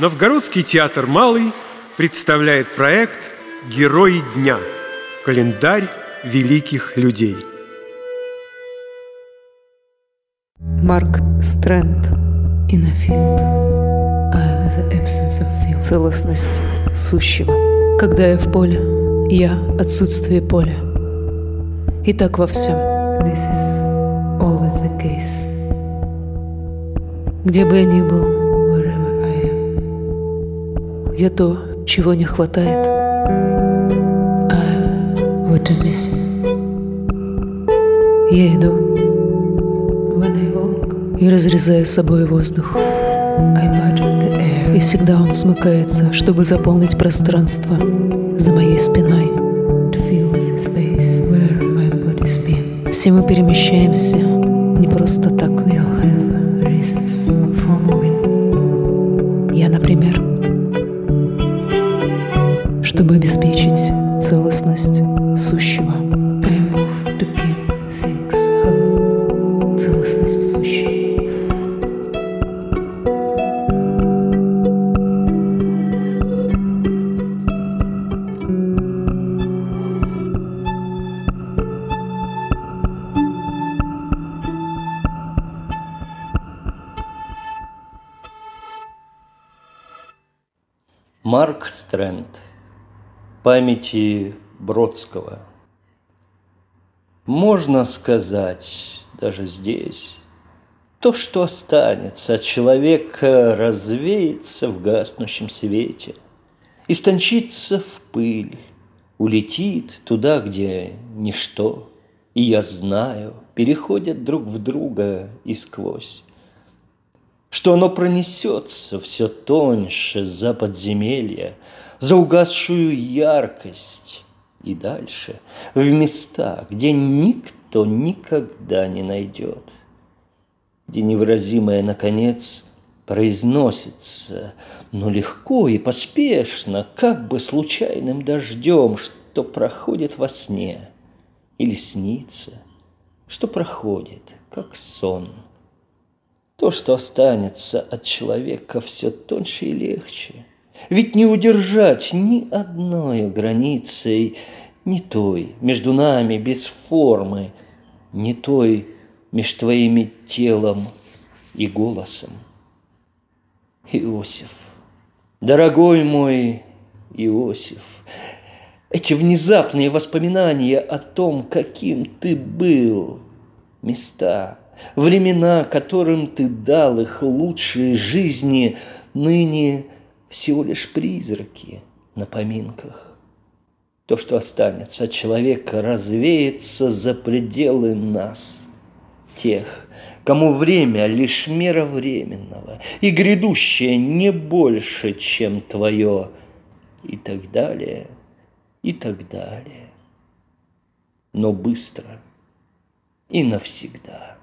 Новгородский театр «Малый» представляет проект «Герои дня» – календарь великих людей. Марк Стрэнд In a field, I am the absence of field. Целостность сущего Когда я в поле, я отсутствие поля. И так во всем. This is always the case. Где бы я ни был, я то, чего не хватает. I'm what I'm. Я иду I и разрезаю собой воздух. I И всегда он смыкается, чтобы заполнить пространство за моей спиной. Все мы перемещаемся не просто так. We чтобы обеспечить целостность сущего. Целостность сущего. Марк Стрэнд. Памяти Бродского. Можно сказать, даже здесь, то, что останется от человека, развеется в гаснущем свете, истончится в пыль, улетит туда, где ничто, и я знаю, переходят друг в друга и сквозь что оно пронесется все тоньше за подземелья, за угасшую яркость и дальше, в места, где никто никогда не найдет, где невыразимое, наконец, произносится, но легко и поспешно, как бы случайным дождем, что проходит во сне или снится, что проходит, как сон – то, что останется от человека, все тоньше и легче. Ведь не удержать ни одной границей, ни той между нами без формы, ни той меж твоими телом и голосом. Иосиф, дорогой мой Иосиф, эти внезапные воспоминания о том, каким ты был, места – Времена, которым ты дал их лучшие жизни, ныне всего лишь призраки на поминках. То, что останется от человека, развеется за пределы нас, тех, кому время лишь мера временного, и грядущее не больше, чем твое, и так далее, и так далее. Но быстро и навсегда.